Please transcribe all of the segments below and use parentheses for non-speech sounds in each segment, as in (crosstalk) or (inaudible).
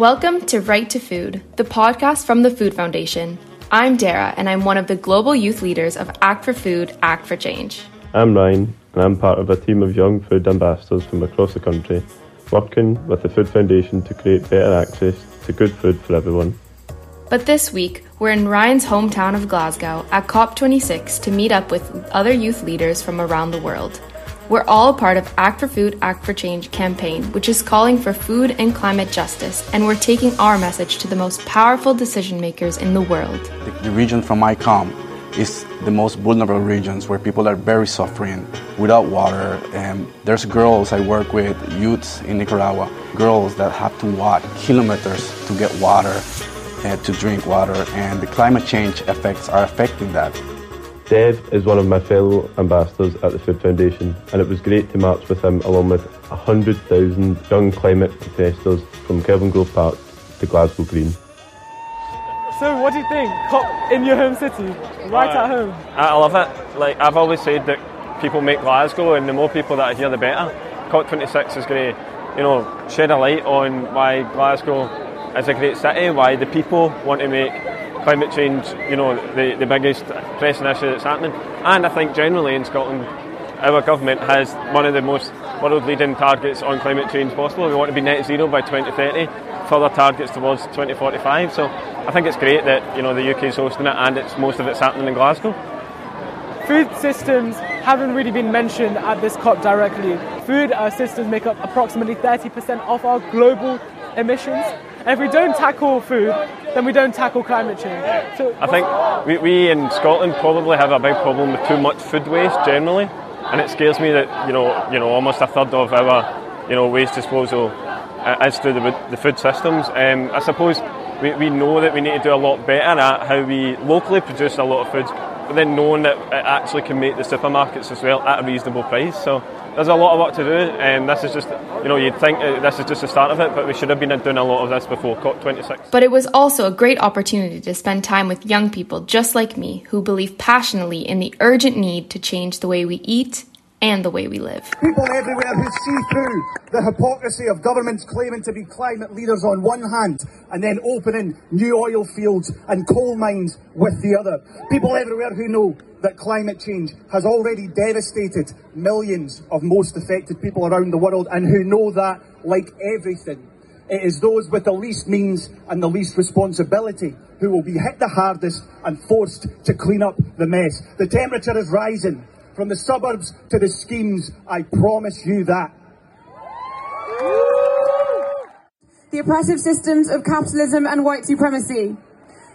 Welcome to Right to Food, the podcast from the Food Foundation. I'm Dara, and I'm one of the global youth leaders of Act for Food, Act for Change. I'm Ryan, and I'm part of a team of young food ambassadors from across the country, working with the Food Foundation to create better access to good food for everyone. But this week, we're in Ryan's hometown of Glasgow at COP26 to meet up with other youth leaders from around the world. We're all part of Act for Food, Act for Change campaign, which is calling for food and climate justice, and we're taking our message to the most powerful decision makers in the world. The, the region from come is the most vulnerable regions where people are very suffering without water. And there's girls I work with, youths in Nicaragua, girls that have to walk kilometers to get water, uh, to drink water, and the climate change effects are affecting that. Dev is one of my fellow ambassadors at the Food Foundation, and it was great to march with him along with 100,000 young climate protesters from Kelvingrove Park to Glasgow Green. So, what do you think? COP in your home city, right uh, at home? I love it. Like I've always said that people make Glasgow, and the more people that are here, the better. COP26 is going to, you know, shed a light on why Glasgow is a great city, why the people want to make climate change, you know, the, the biggest pressing issue that's happening. And I think generally in Scotland, our government has one of the most world leading targets on climate change possible. We want to be net zero by 2030, further targets towards 2045. So I think it's great that you know the UK is hosting it and it's most of it's happening in Glasgow. Food systems haven't really been mentioned at this COP directly. Food uh, systems make up approximately 30% of our global emissions. If we don't tackle food, then we don't tackle climate change. So I think we, we in Scotland probably have a big problem with too much food waste generally, and it scares me that you know you know almost a third of our you know waste disposal uh, is through the, the food systems. Um, I suppose we, we know that we need to do a lot better at how we locally produce a lot of food, but then knowing that it actually can make the supermarkets as well at a reasonable price. So there's a lot of work to do, and this is just, you know, you'd think this is just the start of it, but we should have been doing a lot of this before COP26. But it was also a great opportunity to spend time with young people just like me who believe passionately in the urgent need to change the way we eat and the way we live. People everywhere who see through the hypocrisy of governments claiming to be climate leaders on one hand and then opening new oil fields and coal mines with the other. People everywhere who know that climate change has already devastated millions of most affected people around the world and who know that, like everything, it is those with the least means and the least responsibility who will be hit the hardest and forced to clean up the mess. The temperature is rising from the suburbs to the schemes, I promise you that. The oppressive systems of capitalism and white supremacy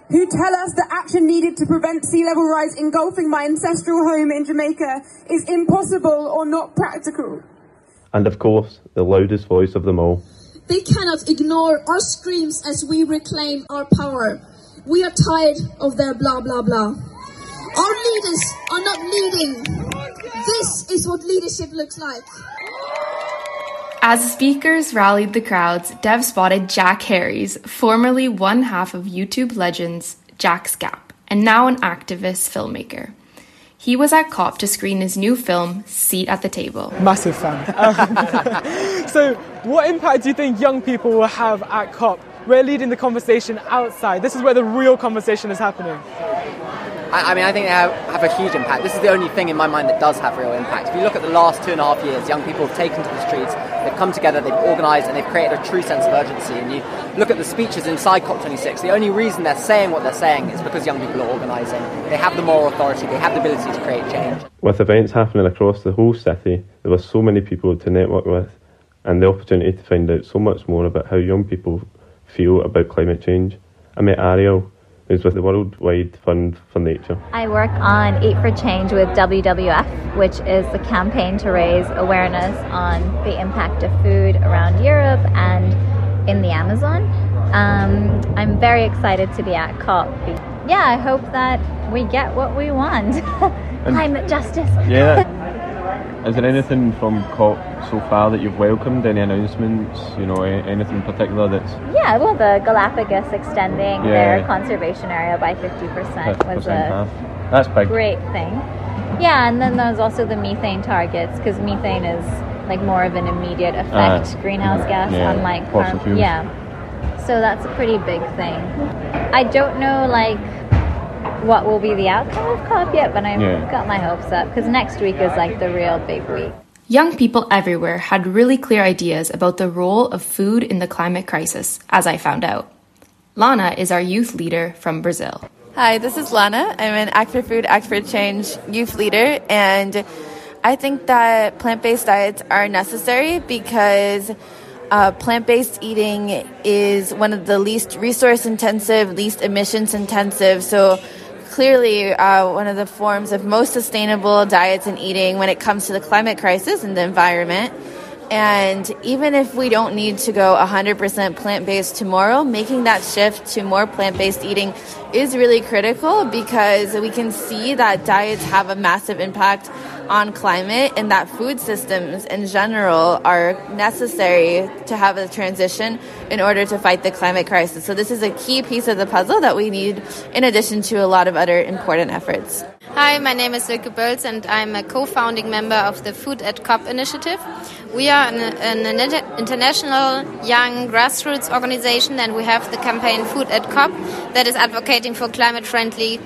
who tell us that action needed to prevent sea level rise engulfing my ancestral home in Jamaica is impossible or not practical. And of course, the loudest voice of them all. They cannot ignore our screams as we reclaim our power. We are tired of their blah blah blah. Our leaders are not leading. This is what leadership looks like. As speakers rallied the crowds, Dev spotted Jack Harries, formerly one half of YouTube legends JacksGap, and now an activist filmmaker. He was at COP to screen his new film, Seat at the Table. Massive fan. Um, (laughs) so, what impact do you think young people will have at COP? We're leading the conversation outside. This is where the real conversation is happening. I, I mean, I think they have, have, a huge impact. This is the only thing in my mind that does have real impact. If you look at the last two and a half years, young people have taken to the streets, they've come together, they've organised, and they've created a true sense of urgency. And you look at the speeches inside COP26, the only reason they're saying what they're saying is because young people are organising. They have the moral authority, they have the ability to create change. With events happening across the whole city, there were so many people to network with, and the opportunity to find out so much more about how young people feel about climate change. I met Ariel, who's with the Worldwide Fund for Nature. I work on Eat for Change with WWF, which is the campaign to raise awareness on the impact of food around Europe and in the Amazon. Um, I'm very excited to be at COP. Yeah, I hope that we get what we want (laughs) climate justice. Yeah. (laughs) Is there anything from COP so far that you've welcomed? Any announcements? You know, anything in particular that's. Yeah, well, the Galapagos extending yeah. their conservation area by 50% was a half. That's big. great thing. Yeah, and then there's also the methane targets because methane is like more of an immediate effect uh, greenhouse gas, yeah, unlike fossil fuels. Yeah. So that's a pretty big thing. I don't know, like, what will be the outcome of COP yet, but I've Yeah. got my hopes up because next week is like the real big week. Young people everywhere had really clear ideas about the role of food in the climate crisis, as I found out. Lana is our youth leader from Brazil. Hi, this is Lana. I'm an Act for Food, Act for Change youth leader, and I think that plant based diets are necessary because uh, plant based eating is one of the least resource intensive, least emissions intensive. So, clearly, uh, one of the forms of most sustainable diets and eating when it comes to the climate crisis and the environment. And even if we don't need to go 100% plant based tomorrow, making that shift to more plant based eating is really critical because we can see that diets have a massive impact on climate and that food systems in general are necessary to have a transition in order to fight the climate crisis. So, this is a key piece of the puzzle that we need in addition to a lot of other important efforts. Hi, my name is Silke Bölz and I'm a co-founding member of the Food at COP initiative. We are an, an international young grassroots organization and we have the campaign Food at COP that is advocating for climate-friendly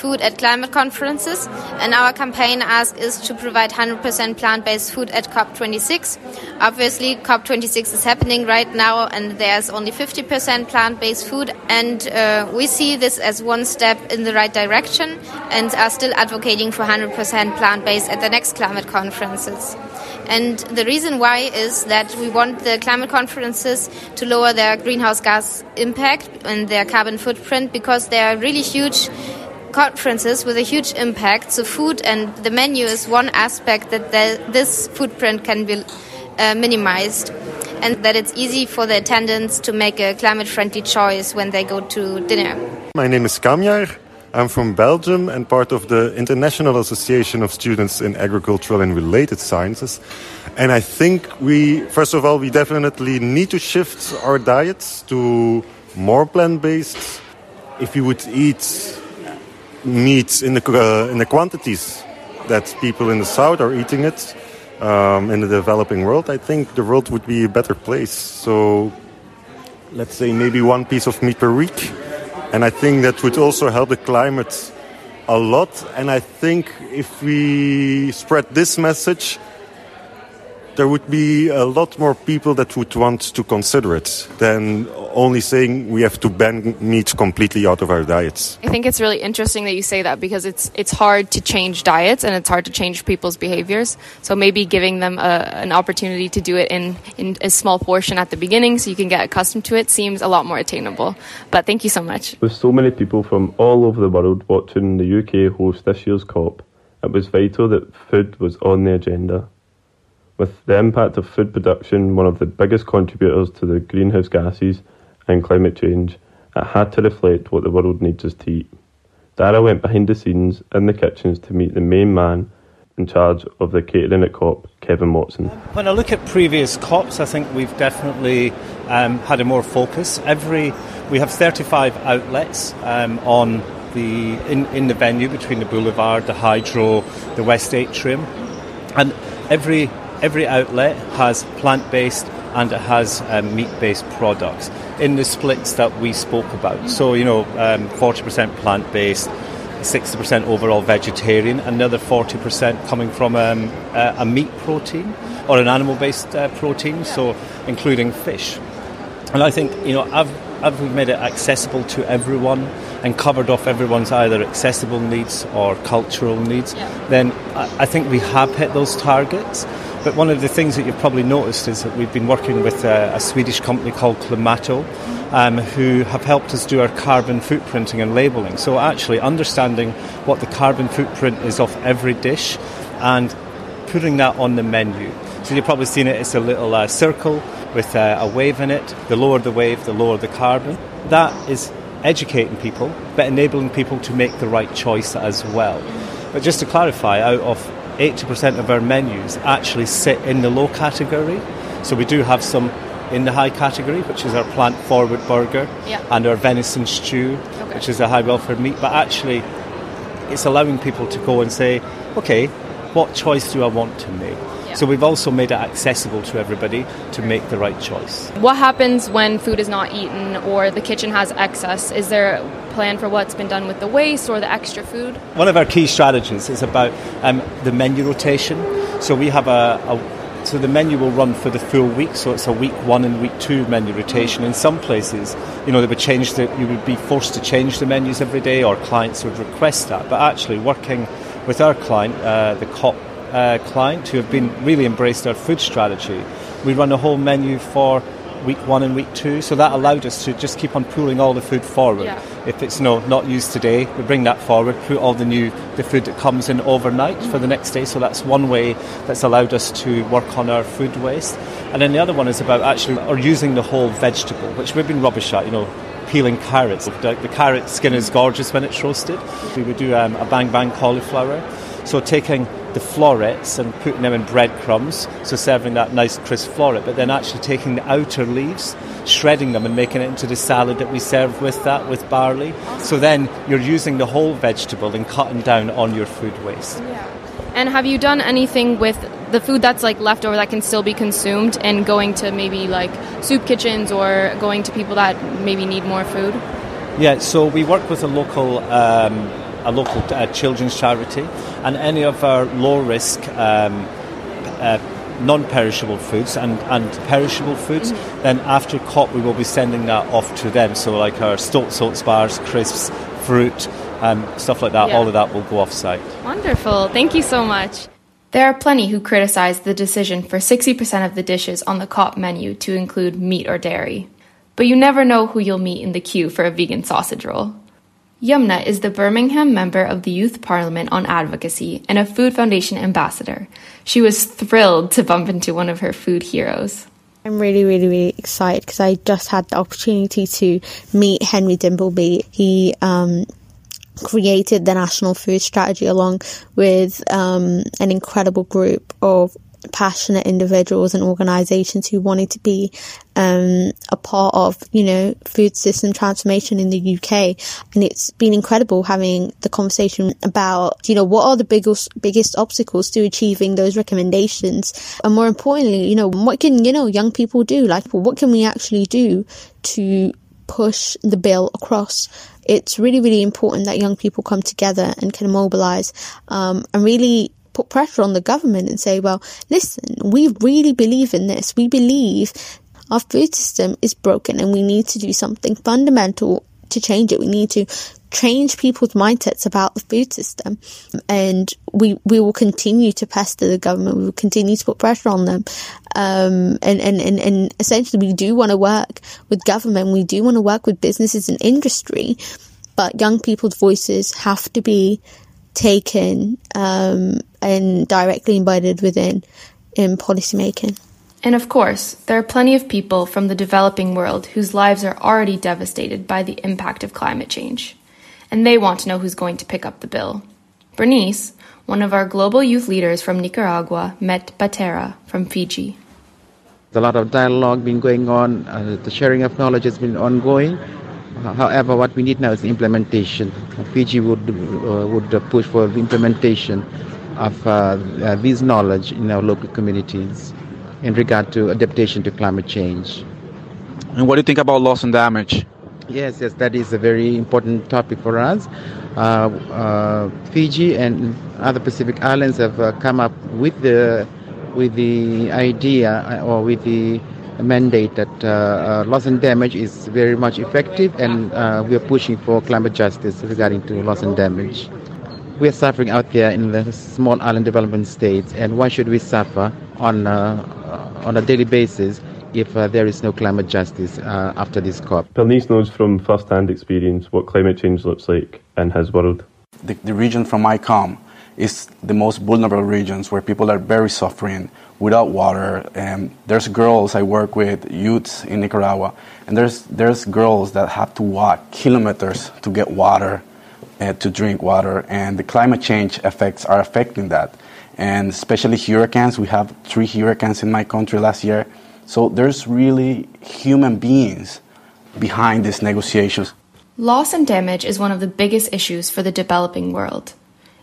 food at climate conferences. And our campaign ask is to provide 100% plant-based food at COP26. Obviously, COP26 is happening right now and there's only 50% plant-based food. And uh, we see this as one step in the right direction and are still advocating for 100% plant-based at the next climate conferences. And the reason why is that we want the climate conferences to lower their greenhouse gas impact and their carbon footprint because they are really huge conferences with a huge impact. So, food and the menu is one aspect that the, this footprint can be uh, minimized, and that it's easy for the attendants to make a climate friendly choice when they go to dinner. My name is Kamjar. I'm from Belgium and part of the International Association of Students in Agricultural and Related Sciences. And I think we, first of all, we definitely need to shift our diets to more plant based. If we would eat meat in the, uh, in the quantities that people in the South are eating it um, in the developing world, I think the world would be a better place. So let's say maybe one piece of meat per week. And I think that would also help the climate a lot. And I think if we spread this message, there would be a lot more people that would want to consider it than only saying we have to ban meat completely out of our diets. I think it's really interesting that you say that because it's it's hard to change diets and it's hard to change people's behaviors. So maybe giving them a, an opportunity to do it in in a small portion at the beginning, so you can get accustomed to it, seems a lot more attainable. But thank you so much. With so many people from all over the world watching the UK host this year's COP, it was vital that food was on the agenda. With the impact of food production one of the biggest contributors to the greenhouse gases and climate change, it had to reflect what the world needs us to eat. Dara went behind the scenes in the kitchens to meet the main man in charge of the catering at COP, Kevin Watson. When I look at previous COPs, I think we've definitely um, had a more focus. Every we have 35 outlets um, on the in, in the venue between the boulevard, the hydro, the west atrium, and every every outlet has plant-based and it has um, meat-based products in the splits that we spoke about. So you know, um, 40% plant-based. 60% overall vegetarian, another 40% coming from um, a, a meat protein or an animal based uh, protein, so including fish. And I think, you know, I've, I've made it accessible to everyone and covered off everyone's either accessible needs or cultural needs, then I, I think we have hit those targets. But one of the things that you've probably noticed is that we've been working with a, a Swedish company called Klimato, um, who have helped us do our carbon footprinting and labelling. So actually understanding what the carbon footprint is of every dish and putting that on the menu. So you've probably seen it, it's a little uh, circle with uh, a wave in it. The lower the wave, the lower the carbon. That is educating people, but enabling people to make the right choice as well. But just to clarify, out of 80% of our menus actually sit in the low category. So we do have some in the high category, which is our plant forward burger, Yeah. and our venison stew, which is a high welfare meat. But actually, it's allowing people to go and say, okay, what choice do I want to make? So we've also made it accessible to everybody to make the right choice. What happens when food is not eaten or the kitchen has excess? Is there a plan for what's been done with the waste or the extra food? One of our key strategies is about um, the menu rotation. So we have a, a so the menu will run for the full week, so it's a week one and week two menu rotation. In some places, you know, they would change the, you would be forced to change the menus every day, or clients would request that. But actually, working with our client, uh, the COP uh, client, who have been really embraced our food strategy, we run a whole menu for week one and week two. So that allowed us to just keep on pulling all the food forward. Yeah. If it's no not used today, we bring that forward, put all the new the food that comes in overnight for the next day. So that's one way that's allowed us to work on our food waste. And then the other one is about actually or using the whole vegetable, which we've been rubbish at, you know. Peeling carrots. The, the carrot skin is gorgeous when it's roasted. We would do um, a bang bang cauliflower. So taking the florets and putting them in breadcrumbs, so serving that nice crisp floret, but then actually taking the outer leaves, shredding them and making it into the salad that we serve with that, with barley. So then you're using the whole vegetable and cutting down on your food waste. And have you done anything with the food that's like left over that can still be consumed and going to maybe like soup kitchens or going to people that maybe need more food? Yeah, so we work with a local um, a local uh, children's charity, and any of our low risk. Um, uh, non-perishable foods and, and perishable foods then after COP we will be sending that off to them so like our Stolt salts bars crisps fruit um, stuff like that Yeah. all of that will go off site Wonderful. Thank you so much. There are plenty who criticize the decision for 60% of the dishes on the COP menu to include meat or dairy. But you never know who you'll meet in the queue for a vegan sausage roll. Yumna is the Birmingham member of the Youth Parliament on Advocacy and a Food Foundation ambassador. She was thrilled to bump into one of her food heroes. I'm really, really, really excited because I just had the opportunity to meet Henry Dimbleby. He um, created the national food strategy along with um, an incredible group of passionate individuals and organizations who wanted to be um, a part of, you know, food system transformation in the UK. And it's been incredible having the conversation about, you know, what are the biggest, biggest obstacles to achieving those recommendations? And more importantly, you know, what can, you know, young people do? Like, what can we actually do to push the bill across. It's really, really important that young people come together and can mobilize um, and really put pressure on the government and say, well, listen, we really believe in this. We believe our food system is broken and we need to do something fundamental to change it. We need to change people's mindsets about the food system and we we will continue to pester the government we will continue to put pressure on them um, and, and, and, and essentially we do want to work with government we do want to work with businesses and industry but young people's voices have to be taken um, and directly embedded within in policymaking. And of course, there are plenty of people from the developing world whose lives are already devastated by the impact of climate change. And they want to know who's going to pick up the bill. Bernice, one of our global youth leaders from Nicaragua, met Batera from Fiji. There's a lot of dialogue been going on. Uh, the sharing of knowledge has been ongoing. However, what we need now is implementation. Fiji would uh, would push for the implementation of uh, uh, this knowledge in our local communities in regard to adaptation to climate change. And what do you think about loss and damage? Yes, yes, that is a very important topic for us. Uh, uh, Fiji and other Pacific islands have uh, come up with the with the idea uh, or with the mandate that uh, uh, loss and damage is very much effective, and uh, we are pushing for climate justice regarding to loss and damage. We are suffering out there in the small island development states, and why should we suffer on uh, on a daily basis if uh, there is no climate justice uh, after this COP? Bernice knows from first-hand experience what climate change looks like in his world. the, the region from ICOM is the most vulnerable regions where people are very suffering without water. And there's girls I work with, youths in Nicaragua, and there's there's girls that have to walk kilometers to get water, uh, to drink water, and the climate change effects are affecting that. And especially hurricanes, we have three hurricanes in my country last year. So there's really human beings behind these negotiations. Loss and damage is one of the biggest issues for the developing world.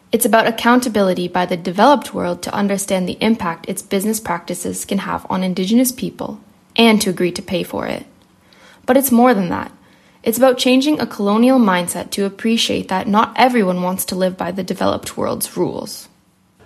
It's about accountability by the developed world to understand the impact its business practices can have on Indigenous people and to agree to pay for it. But it's more than that. It's about changing a colonial mindset to appreciate that not everyone wants to live by the developed world's rules.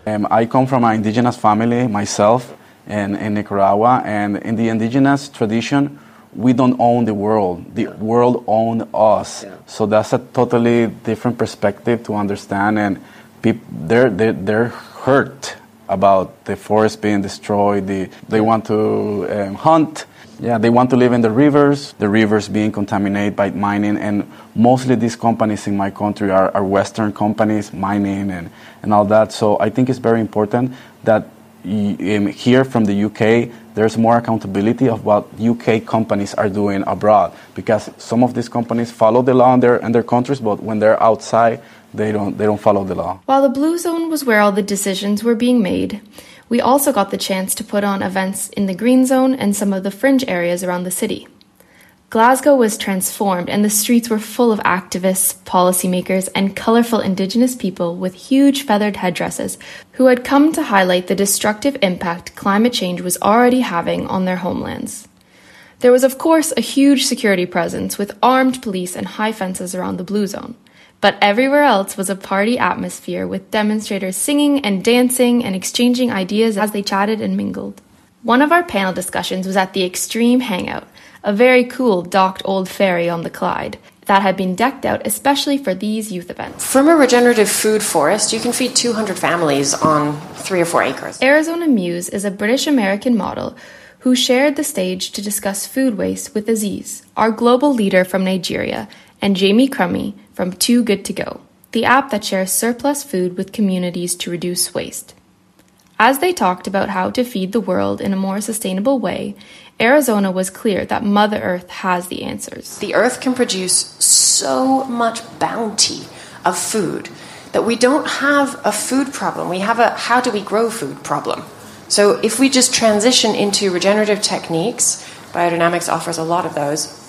Um, I come from an indigenous family myself in, in Nicaragua, and in the indigenous tradition, we don't own the world. The world owns us. Yeah. So that's a totally different perspective to understand, and people, they're, they're, they're hurt about the forest being destroyed. The, they want to um, hunt yeah, they want to live in the rivers, the rivers being contaminated by mining, and mostly these companies in my country are, are Western companies, mining and, and all that. So I think it's very important that um, here from the UK, there's more accountability of what UK companies are doing abroad because some of these companies follow the law in their, in their countries, but when they're outside, they don't, they don't follow the law. While the Blue Zone was where all the decisions were being made, we also got the chance to put on events in the Green Zone and some of the fringe areas around the city. Glasgow was transformed, and the streets were full of activists, policymakers, and colourful Indigenous people with huge feathered headdresses who had come to highlight the destructive impact climate change was already having on their homelands. There was, of course, a huge security presence with armed police and high fences around the Blue Zone. But everywhere else was a party atmosphere with demonstrators singing and dancing and exchanging ideas as they chatted and mingled. One of our panel discussions was at the Extreme Hangout, a very cool docked old ferry on the Clyde that had been decked out especially for these youth events. From a regenerative food forest, you can feed 200 families on three or four acres. Arizona Muse is a British American model who shared the stage to discuss food waste with Aziz, our global leader from Nigeria, and Jamie Crummie from Too Good To Go, the app that shares surplus food with communities to reduce waste. As they talked about how to feed the world in a more sustainable way, Arizona was clear that Mother Earth has the answers. The Earth can produce so much bounty of food that we don't have a food problem. We have a how do we grow food problem. So if we just transition into regenerative techniques, biodynamics offers a lot of those,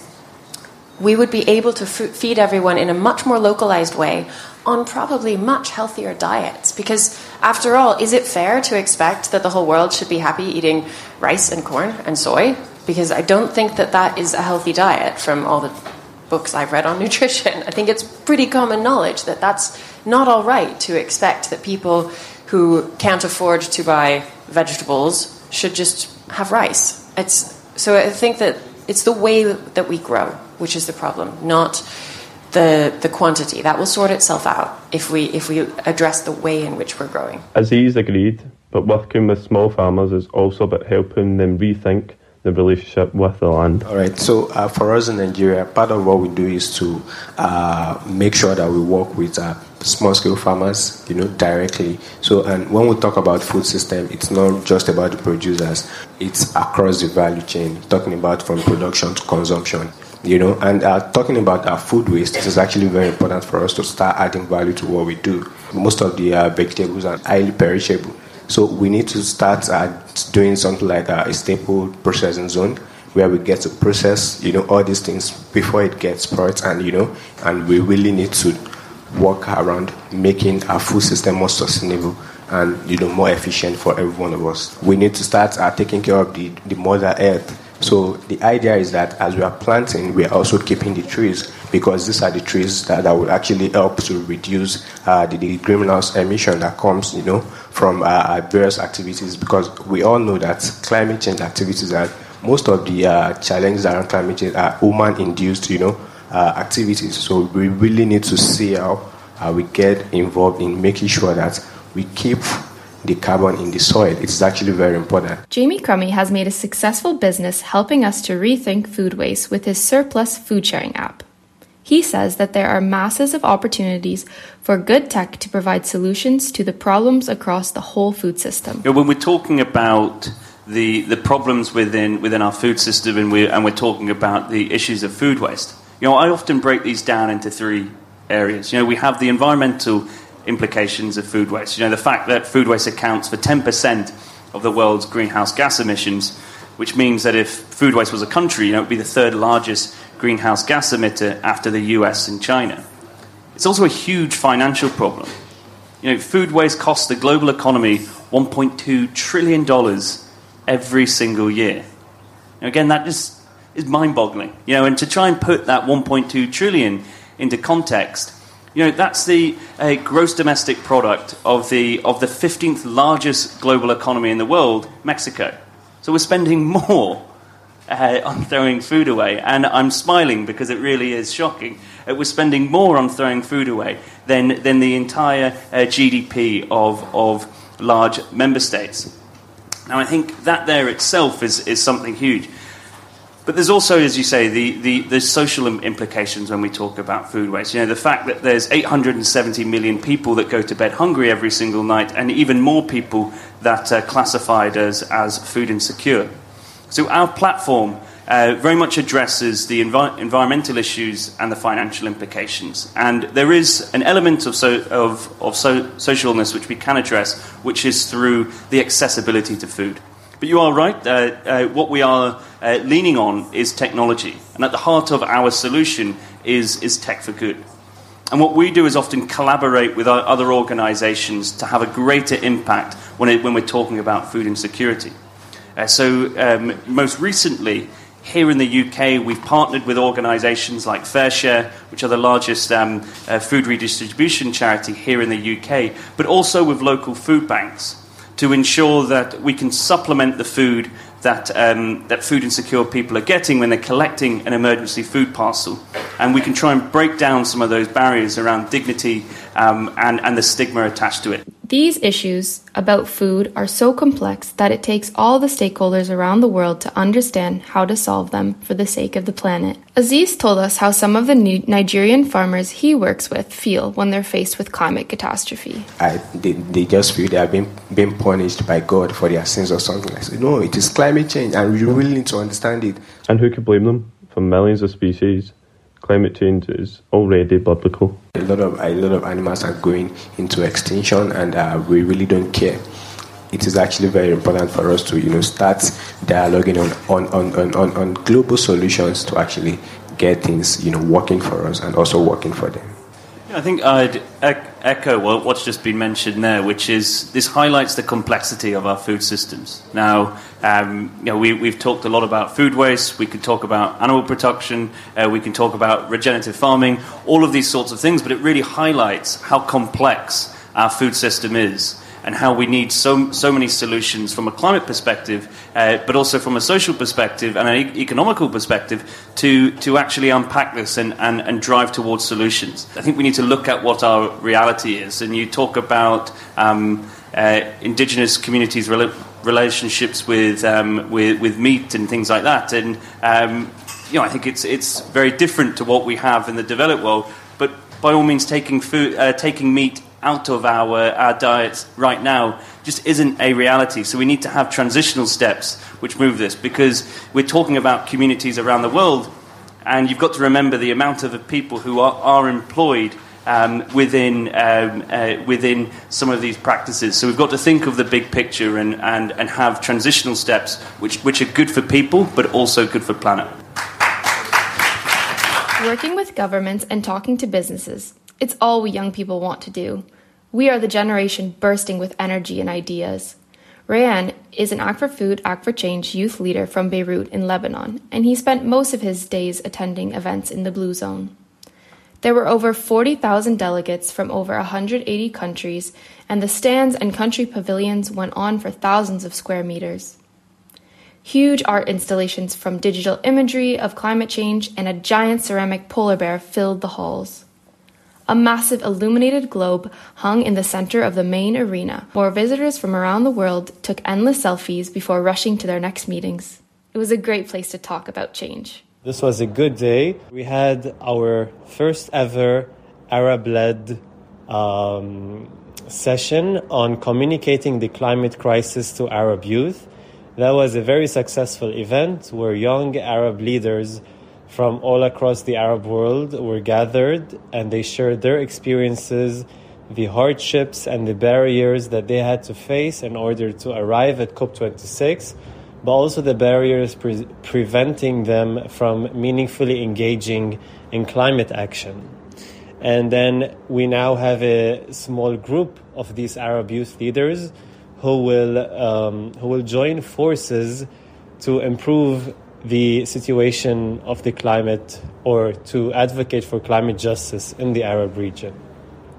we would be able to feed everyone in a much more localized way on probably much healthier diets. Because, after all, is it fair to expect that the whole world should be happy eating rice and corn and soy? Because I don't think that that is a healthy diet from all the books I've read on (laughs) nutrition. I think it's pretty common knowledge that that's not all right to expect that people who can't afford to buy vegetables should just have rice. It's, so I think that it's the way that we grow which is the problem, not the the quantity. That will sort itself out if we if we address the way in which we're growing. Aziz agreed, but working with small farmers is also about helping them rethink the relationship with the land. All right. So uh, for us in Nigeria, part of what we do is to uh, make sure that we work with uh, small scale farmers, you know, directly. So and when we talk about food system, it's not just about the producers; it's across the value chain. Talking about from production to consumption you know and uh, talking about our food waste this is actually very important for us to start adding value to what we do. Most of the uh, vegetables are highly perishable. So we need to start uh, doing something like a staple processing zone where we get to process you know all these things before it gets spoiled and you know and we really need to work around making our food system more sustainable and you know more efficient for every one of us. We need to start uh, taking care of the, the mother earth so the idea is that as we are planting, we are also keeping the trees because these are the trees that, that will actually help to reduce uh, the, the, greenhouse emission that comes, you know, from uh, various activities. Because we all know that climate change activities are most of the uh, challenges around climate change are human-induced, you know, uh, activities. So we really need to see how we get involved in making sure that we keep the carbon in the soil. It's actually very important. Jamie Crummie has made a successful business helping us to rethink food waste with his surplus food sharing app. He says that there are masses of opportunities for good tech to provide solutions to the problems across the whole food system. You know, when we're talking about the, the problems within, within our food system and we're, and we're talking about the issues of food waste, you know, I often break these down into three areas. You know, we have the environmental implications of food waste. You know, the fact that food waste accounts for 10% of the world's greenhouse gas emissions, which means that if food waste was a country, you know, it would be the third largest greenhouse gas emitter after the US and China. It's also a huge financial problem. You know, food waste costs the global economy $1.2 trillion every single year. Now, again, that just is mind-boggling. You know, and to try and put that 1.2 trillion into context, you know, that's the uh, gross domestic product of the of the 15th largest global economy in the world, Mexico. So we're spending (laughs) more uh, on throwing food away, and I'm smiling because it really is shocking. Uh, we're spending more on throwing food away than than the entire uh, GDP of of large member states. Now, I think that there itself is is something huge. But there's also, as you say, the, the, the, social implications when we talk about food waste. You know, the fact that there's 870 million people that go to bed hungry every single night, and even more people that are classified as, as food insecure. So our platform uh, very much addresses the envi- environmental issues and the financial implications. And there is an element of, so, of, of so, socialness which we can address, which is through the accessibility to food. But you are right. Uh, uh, what we are uh, leaning on is technology. And at the heart of our solution is, is tech for good. And what we do is often collaborate with other organizations to have a greater impact when, it, when we're talking about food insecurity. Uh, so, um, most recently, here in the UK, we've partnered with organisations like FareShare, which are the largest um, uh, food redistribution charity here in the UK, but also with local food banks to ensure that we can supplement the food that, um, that food insecure people are getting when they're collecting an emergency food parcel. And we can try and break down some of those barriers around dignity um, and, and the stigma attached to it. These issues about food are so complex that it takes all the stakeholders around the world to understand how to solve them for the sake of the planet. Aziz told us how some of the Nigerian farmers he works with feel when they're faced with climate catastrophe. I, they, they just feel they are being, being punished by God for their sins or something. I said, no, it is climate change and we really need to understand it. And who could blame them? For millions of species, climate change is already biblical. A lot of a lot of animals are going into extinction, and uh, we really don't care. It is actually very important for us to you know start dialoguing on on, on, on, on global solutions to actually get things you know working for us and also working for them. I think I'd echo what's just been mentioned there, which is this highlights the complexity of our food systems. Now, um, you know, we, have talked a lot about food waste. We could talk about animal production. Uh, we can talk about regenerative farming. All of these sorts of things, but it really highlights how complex our food system is and how we need so, so many solutions from a climate perspective, uh, but also from a social perspective and an e- economical perspective to, to actually unpack this and, and, and drive towards solutions. I think we need to look at what our reality is. And you talk about um, uh, indigenous communities' rel- relationships with, um, with, with meat and things like that. And um, you know, I think it's, it's very different to what we have in the developed world. But by all means, taking, food, uh, taking meat out of our, our diets right now just isn't a reality. So we need to have transitional steps which move this because we're talking about communities around the world, and you've got to remember the amount of people who are, are employed. Um, within um, uh, within some of these practices, so we've got to think of the big picture and, and, and have transitional steps which which are good for people but also good for planet. Working with governments and talking to businesses, it's all we young people want to do. We are the generation bursting with energy and ideas. Rayan is an Act for Food, Act for Change youth leader from Beirut in Lebanon, and he spent most of his days attending events in the Blue Zone. There were over 40,000 delegates from over 180 countries, and the stands and country pavilions went on for thousands of square meters. Huge art installations from digital imagery of climate change and a giant ceramic polar bear filled the halls. A massive illuminated globe hung in the center of the main arena, where visitors from around the world took endless selfies before rushing to their next meetings. It was a great place to talk about change. This was a good day. We had our first ever Arab led um, session on communicating the climate crisis to Arab youth. That was a very successful event where young Arab leaders from all across the Arab world were gathered and they shared their experiences, the hardships and the barriers that they had to face in order to arrive at COP26, but also the barriers pre- preventing them from meaningfully engaging in climate action. And then we now have a small group of these Arab youth leaders who will, um, who will join forces to improve the situation of the climate or to advocate for climate justice in the Arab region.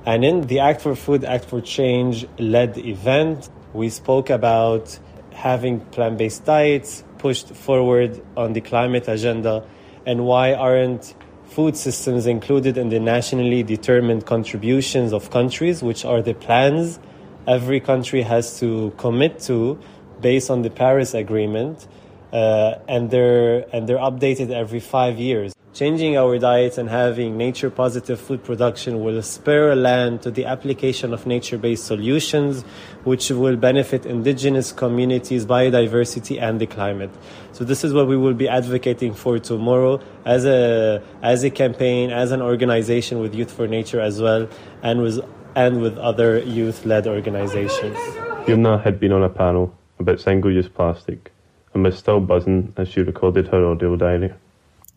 And in the Act for Food, Act for Change led event, we spoke about having plant based diets pushed forward on the climate agenda and why aren't food systems included in the nationally determined contributions of countries, which are the plans every country has to commit to based on the Paris Agreement, uh, and they're and they're updated every five years. Changing our diets and having nature positive food production will spur land to the application of nature based solutions, which will benefit indigenous communities, biodiversity, and the climate. So, this is what we will be advocating for tomorrow as a, as a campaign, as an organization with Youth for Nature as well, and with, and with other youth led organizations. Fiona had been on a panel about single use plastic and was still buzzing as she recorded her audio diary.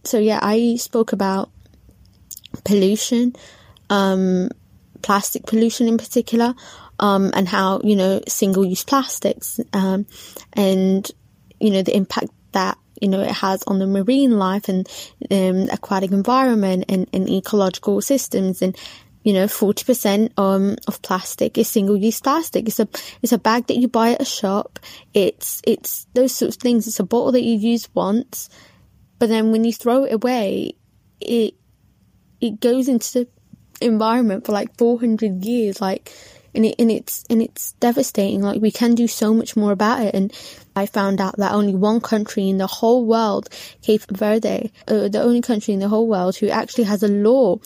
So yeah, I spoke about pollution, um, plastic pollution in particular, um, and how you know single-use plastics um, and you know the impact that you know it has on the marine life and um, aquatic environment and, and ecological systems and you know, 40% um, of plastic is single-use plastic. It's a, it's a bag that you buy at a shop. It's, it's those sorts of things. It's a bottle that you use once. But then when you throw it away, it it goes into the environment for like 400 years, like, and it and it's and it's devastating. Like we can do so much more about it. And I found out that only one country in the whole world, Cape Verde, uh, the only country in the whole world who actually has a law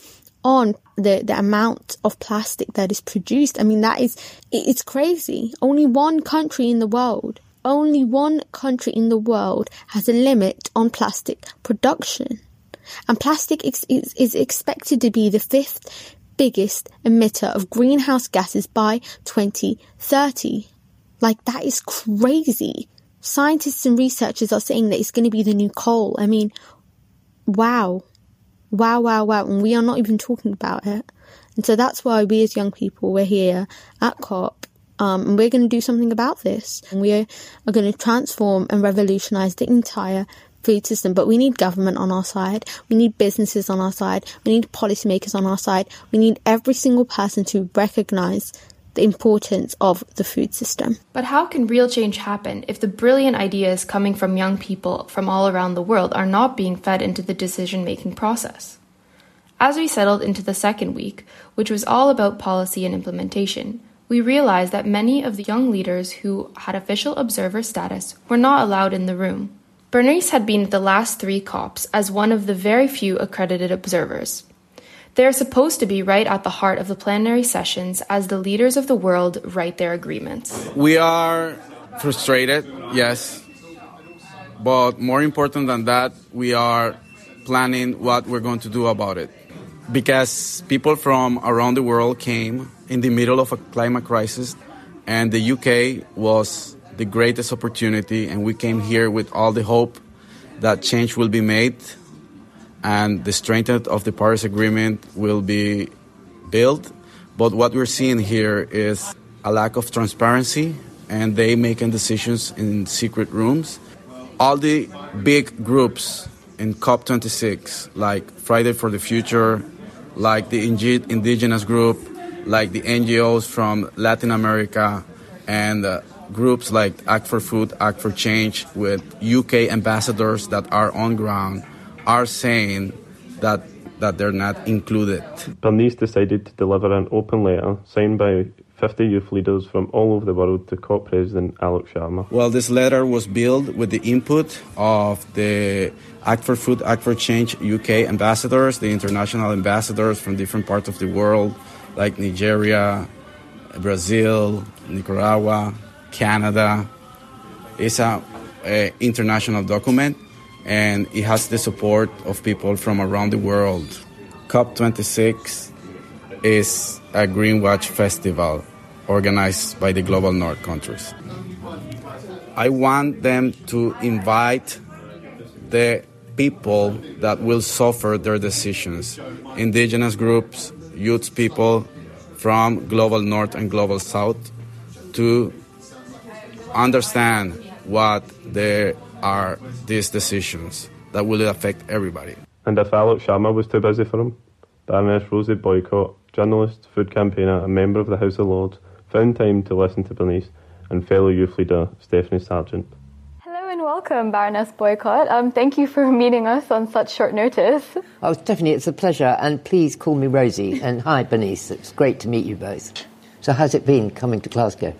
on the, the amount of plastic that is produced. I mean, that is, it's crazy. Only one country in the world only one country in the world has a limit on plastic production. And plastic is, is, is expected to be the fifth biggest emitter of greenhouse gases by 2030. Like, that is crazy. Scientists and researchers are saying that it's going to be the new coal. I mean, wow. Wow, wow, wow. And we are not even talking about it. And so that's why we as young people, we're here at COP um, and we're going to do something about this. And we are, are going to transform and revolutionize the entire food system. But we need government on our side. We need businesses on our side. We need policymakers on our side. We need every single person to recognize the importance of the food system. But how can real change happen if the brilliant ideas coming from young people from all around the world are not being fed into the decision making process? As we settled into the second week, which was all about policy and implementation, we realized that many of the young leaders who had official observer status were not allowed in the room. Bernice had been at the last three COPs as one of the very few accredited observers. They are supposed to be right at the heart of the plenary sessions as the leaders of the world write their agreements. We are frustrated, yes. But more important than that, we are planning what we're going to do about it. Because people from around the world came in the middle of a climate crisis, and the UK was the greatest opportunity, and we came here with all the hope that change will be made and the strength of the Paris Agreement will be built. But what we're seeing here is a lack of transparency, and they making decisions in secret rooms. All the big groups in COP26, like Friday for the Future, like the indigenous group, like the NGOs from Latin America and uh, groups like Act for Food, Act for Change, with UK ambassadors that are on ground, are saying that that they're not included. Bernice decided to deliver an open letter signed by 50 youth leaders from all over the world to COP President Alok Sharma. Well, this letter was built with the input of the Act for Food, Act for Change UK ambassadors, the international ambassadors from different parts of the world, like Nigeria, Brazil, Nicaragua, Canada. It's a, a international document and it has the support of people from around the world. COP26 is a greenwash festival organized by the Global North countries. I want them to invite the people that will suffer their decisions indigenous groups, youth people from global north and global south to understand what there are these decisions that will affect everybody. And if Alok Sharma was too busy for him, Baroness Rosie Boycott, journalist, food campaigner, and member of the House of Lords, found time to listen to Bernice and fellow youth leader Stephanie Sargent. Hello and welcome, Baroness Boycott. Um, thank you for meeting us on such short notice. Oh, Stephanie, it's a pleasure, and please call me Rosie. and hi, Bernice. It's great to meet you both. So, how's it been coming to Glasgow?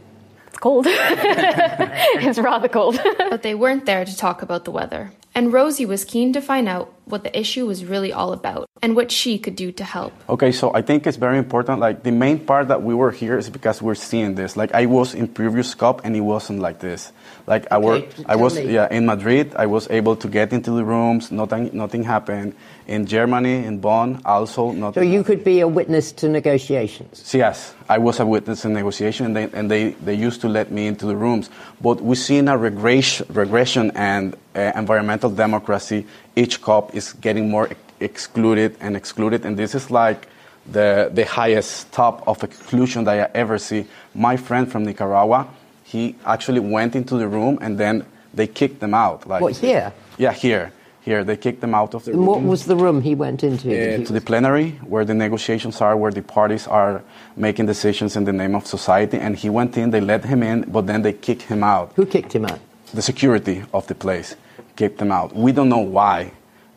It's cold. (laughs) (laughs) it's rather cold. (laughs) but they weren't there to talk about the weather. And Rosie was keen to find out what the issue was really all about and what she could do to help. Okay, so I think it's very important. Like the main part that we were here is because we're seeing this. Like I was in previous COP and it wasn't like this. Like I Okay, worked, I was me. yeah in Madrid. I was able to get into the rooms. Nothing, nothing happened. In Germany, in Bonn, also So, nothing. you could be a witness to negotiations. Yes, I was a witness in negotiation, and they, and they, they used to let me into the rooms. But we've seen a regression, regression and uh, environmental democracy. Each COP is getting more ex- excluded and excluded, and this is like the, the highest top of exclusion that I ever see. My friend from Nicaragua, he actually went into the room, and then they kicked them out. Like What, here? Yeah, here. Here, they kicked them out of the And room what was the room he went into? uh, to the plenary where the negotiations are, where the parties are making decisions in the name of society. And he went in, they let him in, but then they kicked him out. Who kicked him out? The security of the place kicked him out. We don't know why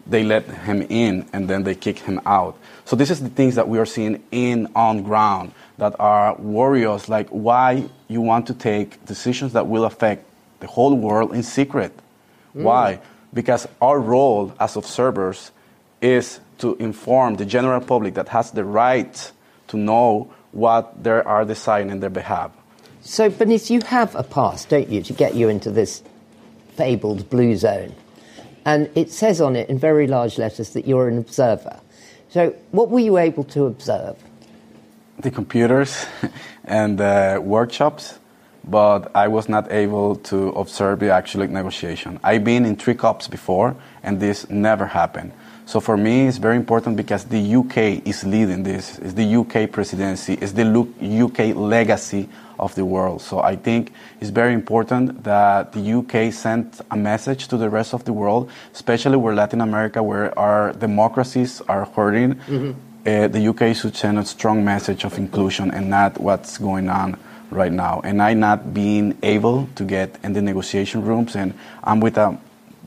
they let him in and then they kick him out. So this is the things that we are seeing in on ground that are worries like why you want to take decisions that will affect the whole world in secret. Mm. Why? Because our role as observers is to inform the general public that has the right to know what they are deciding in their behalf. So, Bernice, you have a pass, don't you, to get you into this fabled blue zone? And it says on it in very large letters that you're an observer. So, what were you able to observe? the computers (laughs) and the workshops, but I was not able to observe the actual negotiation. I've been in three COPs before, and this never happened. So for me, it's very important because the UK is leading this. It's the UK presidency. It's the UK legacy of the world. So I think it's very important that the UK sent a message to the rest of the world, especially where Latin America, where our democracies are hurting uh, the UK should send a strong message of inclusion and not what's going on right now. And I not being able to get in the negotiation rooms, and I'm with a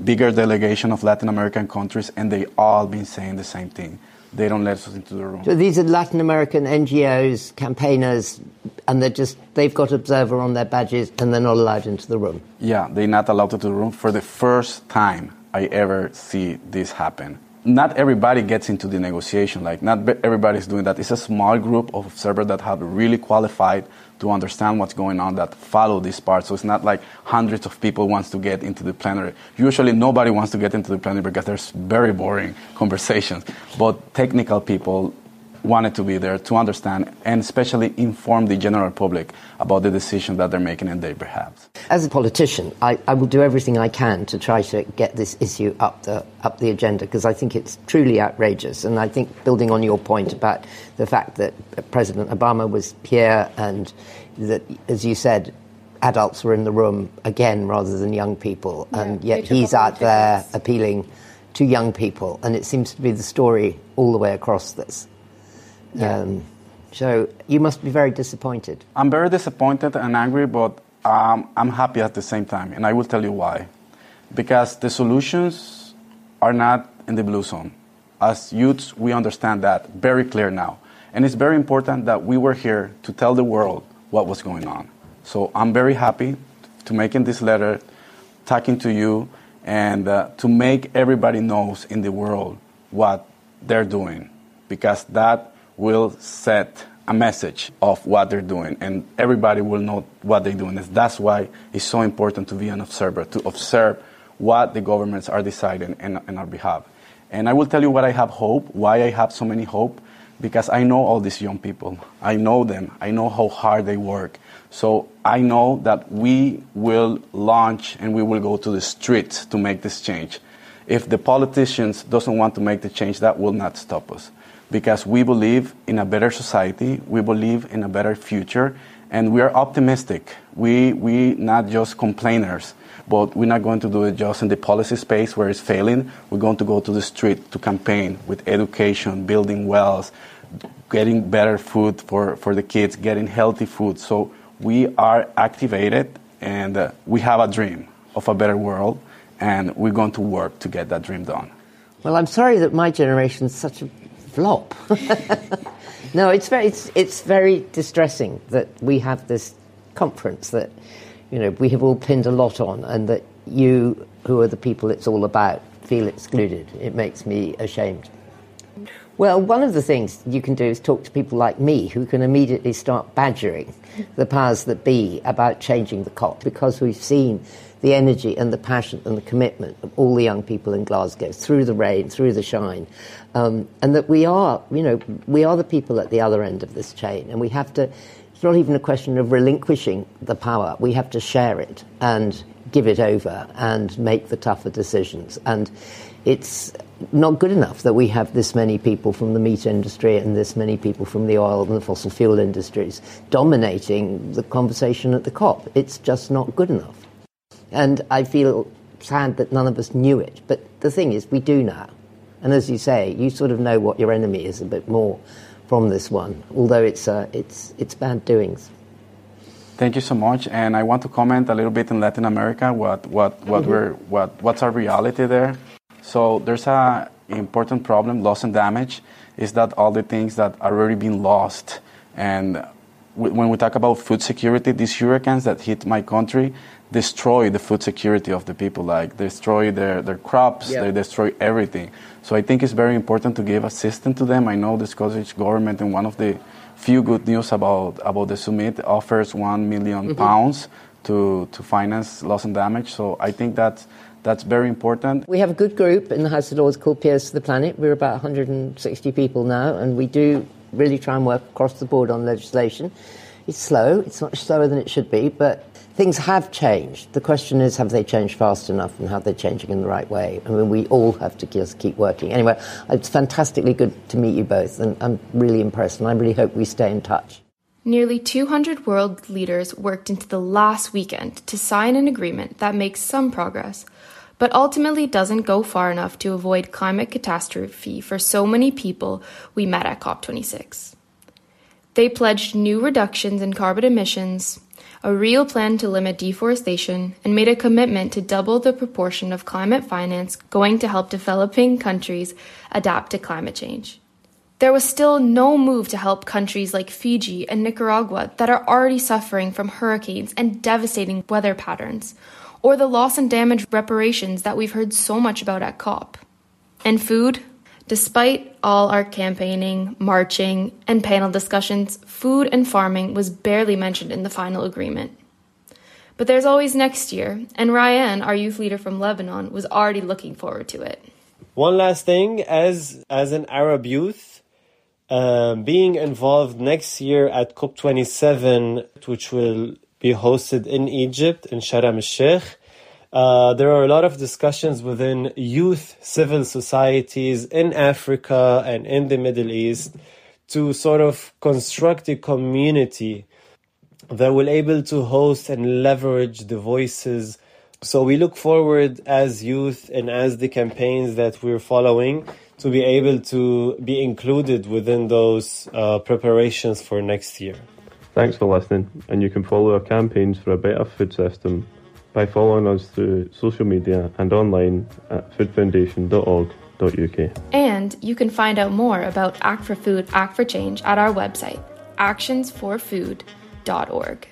bigger delegation of Latin American countries, and they all been saying the same thing. They don't let us into the room. So, these are Latin American NGOs, campaigners, and they're just, they've got observer on their badges and they're not allowed into the room. Yeah, they're not allowed into the room for the first time I ever see this happen. Not everybody gets into the negotiation. Like not everybody's doing that. It's a small group of observers that have really qualified to understand what's going on that follow this part. So it's not like hundreds of people wants to get into the plenary. Usually nobody wants to get into the plenary because there's very boring (laughs) conversations. But technical people wanted to be there to understand and especially inform the general public about the decision that they're making in their behalf. As a politician, I, I will do everything I can to try to get this issue up the up the agenda because I think it's truly outrageous. And I think building on your point about the fact that President Obama was here and that, as you said, adults were in the room again rather than young people, and yet he's out there appealing to young people, and it seems to be the story all the way across this. Um, so you must be very disappointed. I'm very disappointed and angry, but um, I'm happy at the same time, and I will tell you why. Because the solutions are not in the blue zone. As youths, we understand that very clear now. And it's very important that we were here to tell the world what was going on. So I'm very happy to making this letter, talking to you, and uh, to make everybody knows in the world what they're doing, because that will set a message of what they're doing, and everybody will know what they're doing. That's why it's so important to be an observer, to observe what the governments are deciding in, in our behalf. And I will tell you what I have hope, why I have so many hope, because I know all these young people. I know them. I know how hard they work. So I know that we will launch and we will go to the streets to make this change. If the politicians doesn't want to make the change, that will not stop us. Because we believe in a better society, we believe in a better future, and we are optimistic. We we not just complainers, but we're not going to do it just in the policy space where it's failing. We're going to go to the street to campaign with education, building wells, getting better food for, for the kids, getting healthy food. So we are activated and uh, we have a dream of a better world, and we're going to work to get that dream done. Well, I'm sorry that my generation's such a flop. (laughs) no, it's very, it's, it's very distressing that we have this conference that, you know, we have all pinned a lot on, and that you, who are the people it's all about, feel excluded. It makes me ashamed. Well, one of the things you can do is talk to people like me who can immediately start badgering the powers that be about changing the COP because we've seen the energy and the passion and the commitment of all the young people in Glasgow through the rain, through the shine, um, and that we are, you know, we are the people at the other end of this chain, and we have to. It's not even a question of relinquishing the power. We have to share it and give it over and make the tougher decisions. And it's not good enough that we have this many people from the meat industry and this many people from the oil and the fossil fuel industries dominating the conversation at the COP. It's just not good enough. And I feel sad that none of us knew it. But the thing is, we do now. And as you say, you sort of know what your enemy is a bit more from this one, although it's, uh, it's, it's bad doings. Thank you so much. And I want to comment a little bit in Latin America, what, what, what mm-hmm. we're, what, what's our reality there. So there's a important problem, loss and damage, is that all the things that are already been lost. And when we talk about food security, these hurricanes that hit my country destroy the food security of the people, like destroy their, their crops, yeah. they destroy everything. So I think it's very important to give assistance to them. I know the Scottish government, and one of the few good news about, about the summit, offers one million mm-hmm. pounds to, to finance loss and damage. So I think that's that's very important. We have a good group in the House of Lords called Peers to the Planet. We're about 160 people now, and we do really try and work across the board on legislation. It's slow, it's much slower than it should be, but things have changed. The question is, have they changed fast enough and have they changing in the right way? I mean, we all have to just keep working. Anyway, it's fantastically good to meet you both, and I'm really impressed, and I really hope we stay in touch. Nearly 200 world leaders worked into the last weekend to sign an agreement that makes some progress – but ultimately doesn't go far enough to avoid climate catastrophe for so many people we met at COP26. They pledged new reductions in carbon emissions, a real plan to limit deforestation, and made a commitment to double the proportion of climate finance going to help developing countries adapt to climate change. There was still no move to help countries like Fiji and Nicaragua that are already suffering from hurricanes and devastating weather patterns, or the loss and damage reparations that we've heard so much about at COP. And food? Despite all our campaigning, marching, and panel discussions, food and farming was barely mentioned in the final agreement. But there's always next year, and Ryan, our youth leader from Lebanon, was already looking forward to it. One last thing, as as an Arab youth, um, being involved next year at COP27, which will be hosted in Egypt, in Sharm el Sheikh. Uh, there are a lot of discussions within youth civil societies in Africa and in the Middle East to sort of construct a community that will able to host and leverage the voices. So we look forward as youth and as the campaigns that we're following to be able to be included within those uh, preparations for next year. Thanks for listening, and you can follow our campaigns for a better food system by following us through social media and online at foodfoundation.org.uk. And you can find out more about Act for Food, Act for Change at our website, actionsforfood.org.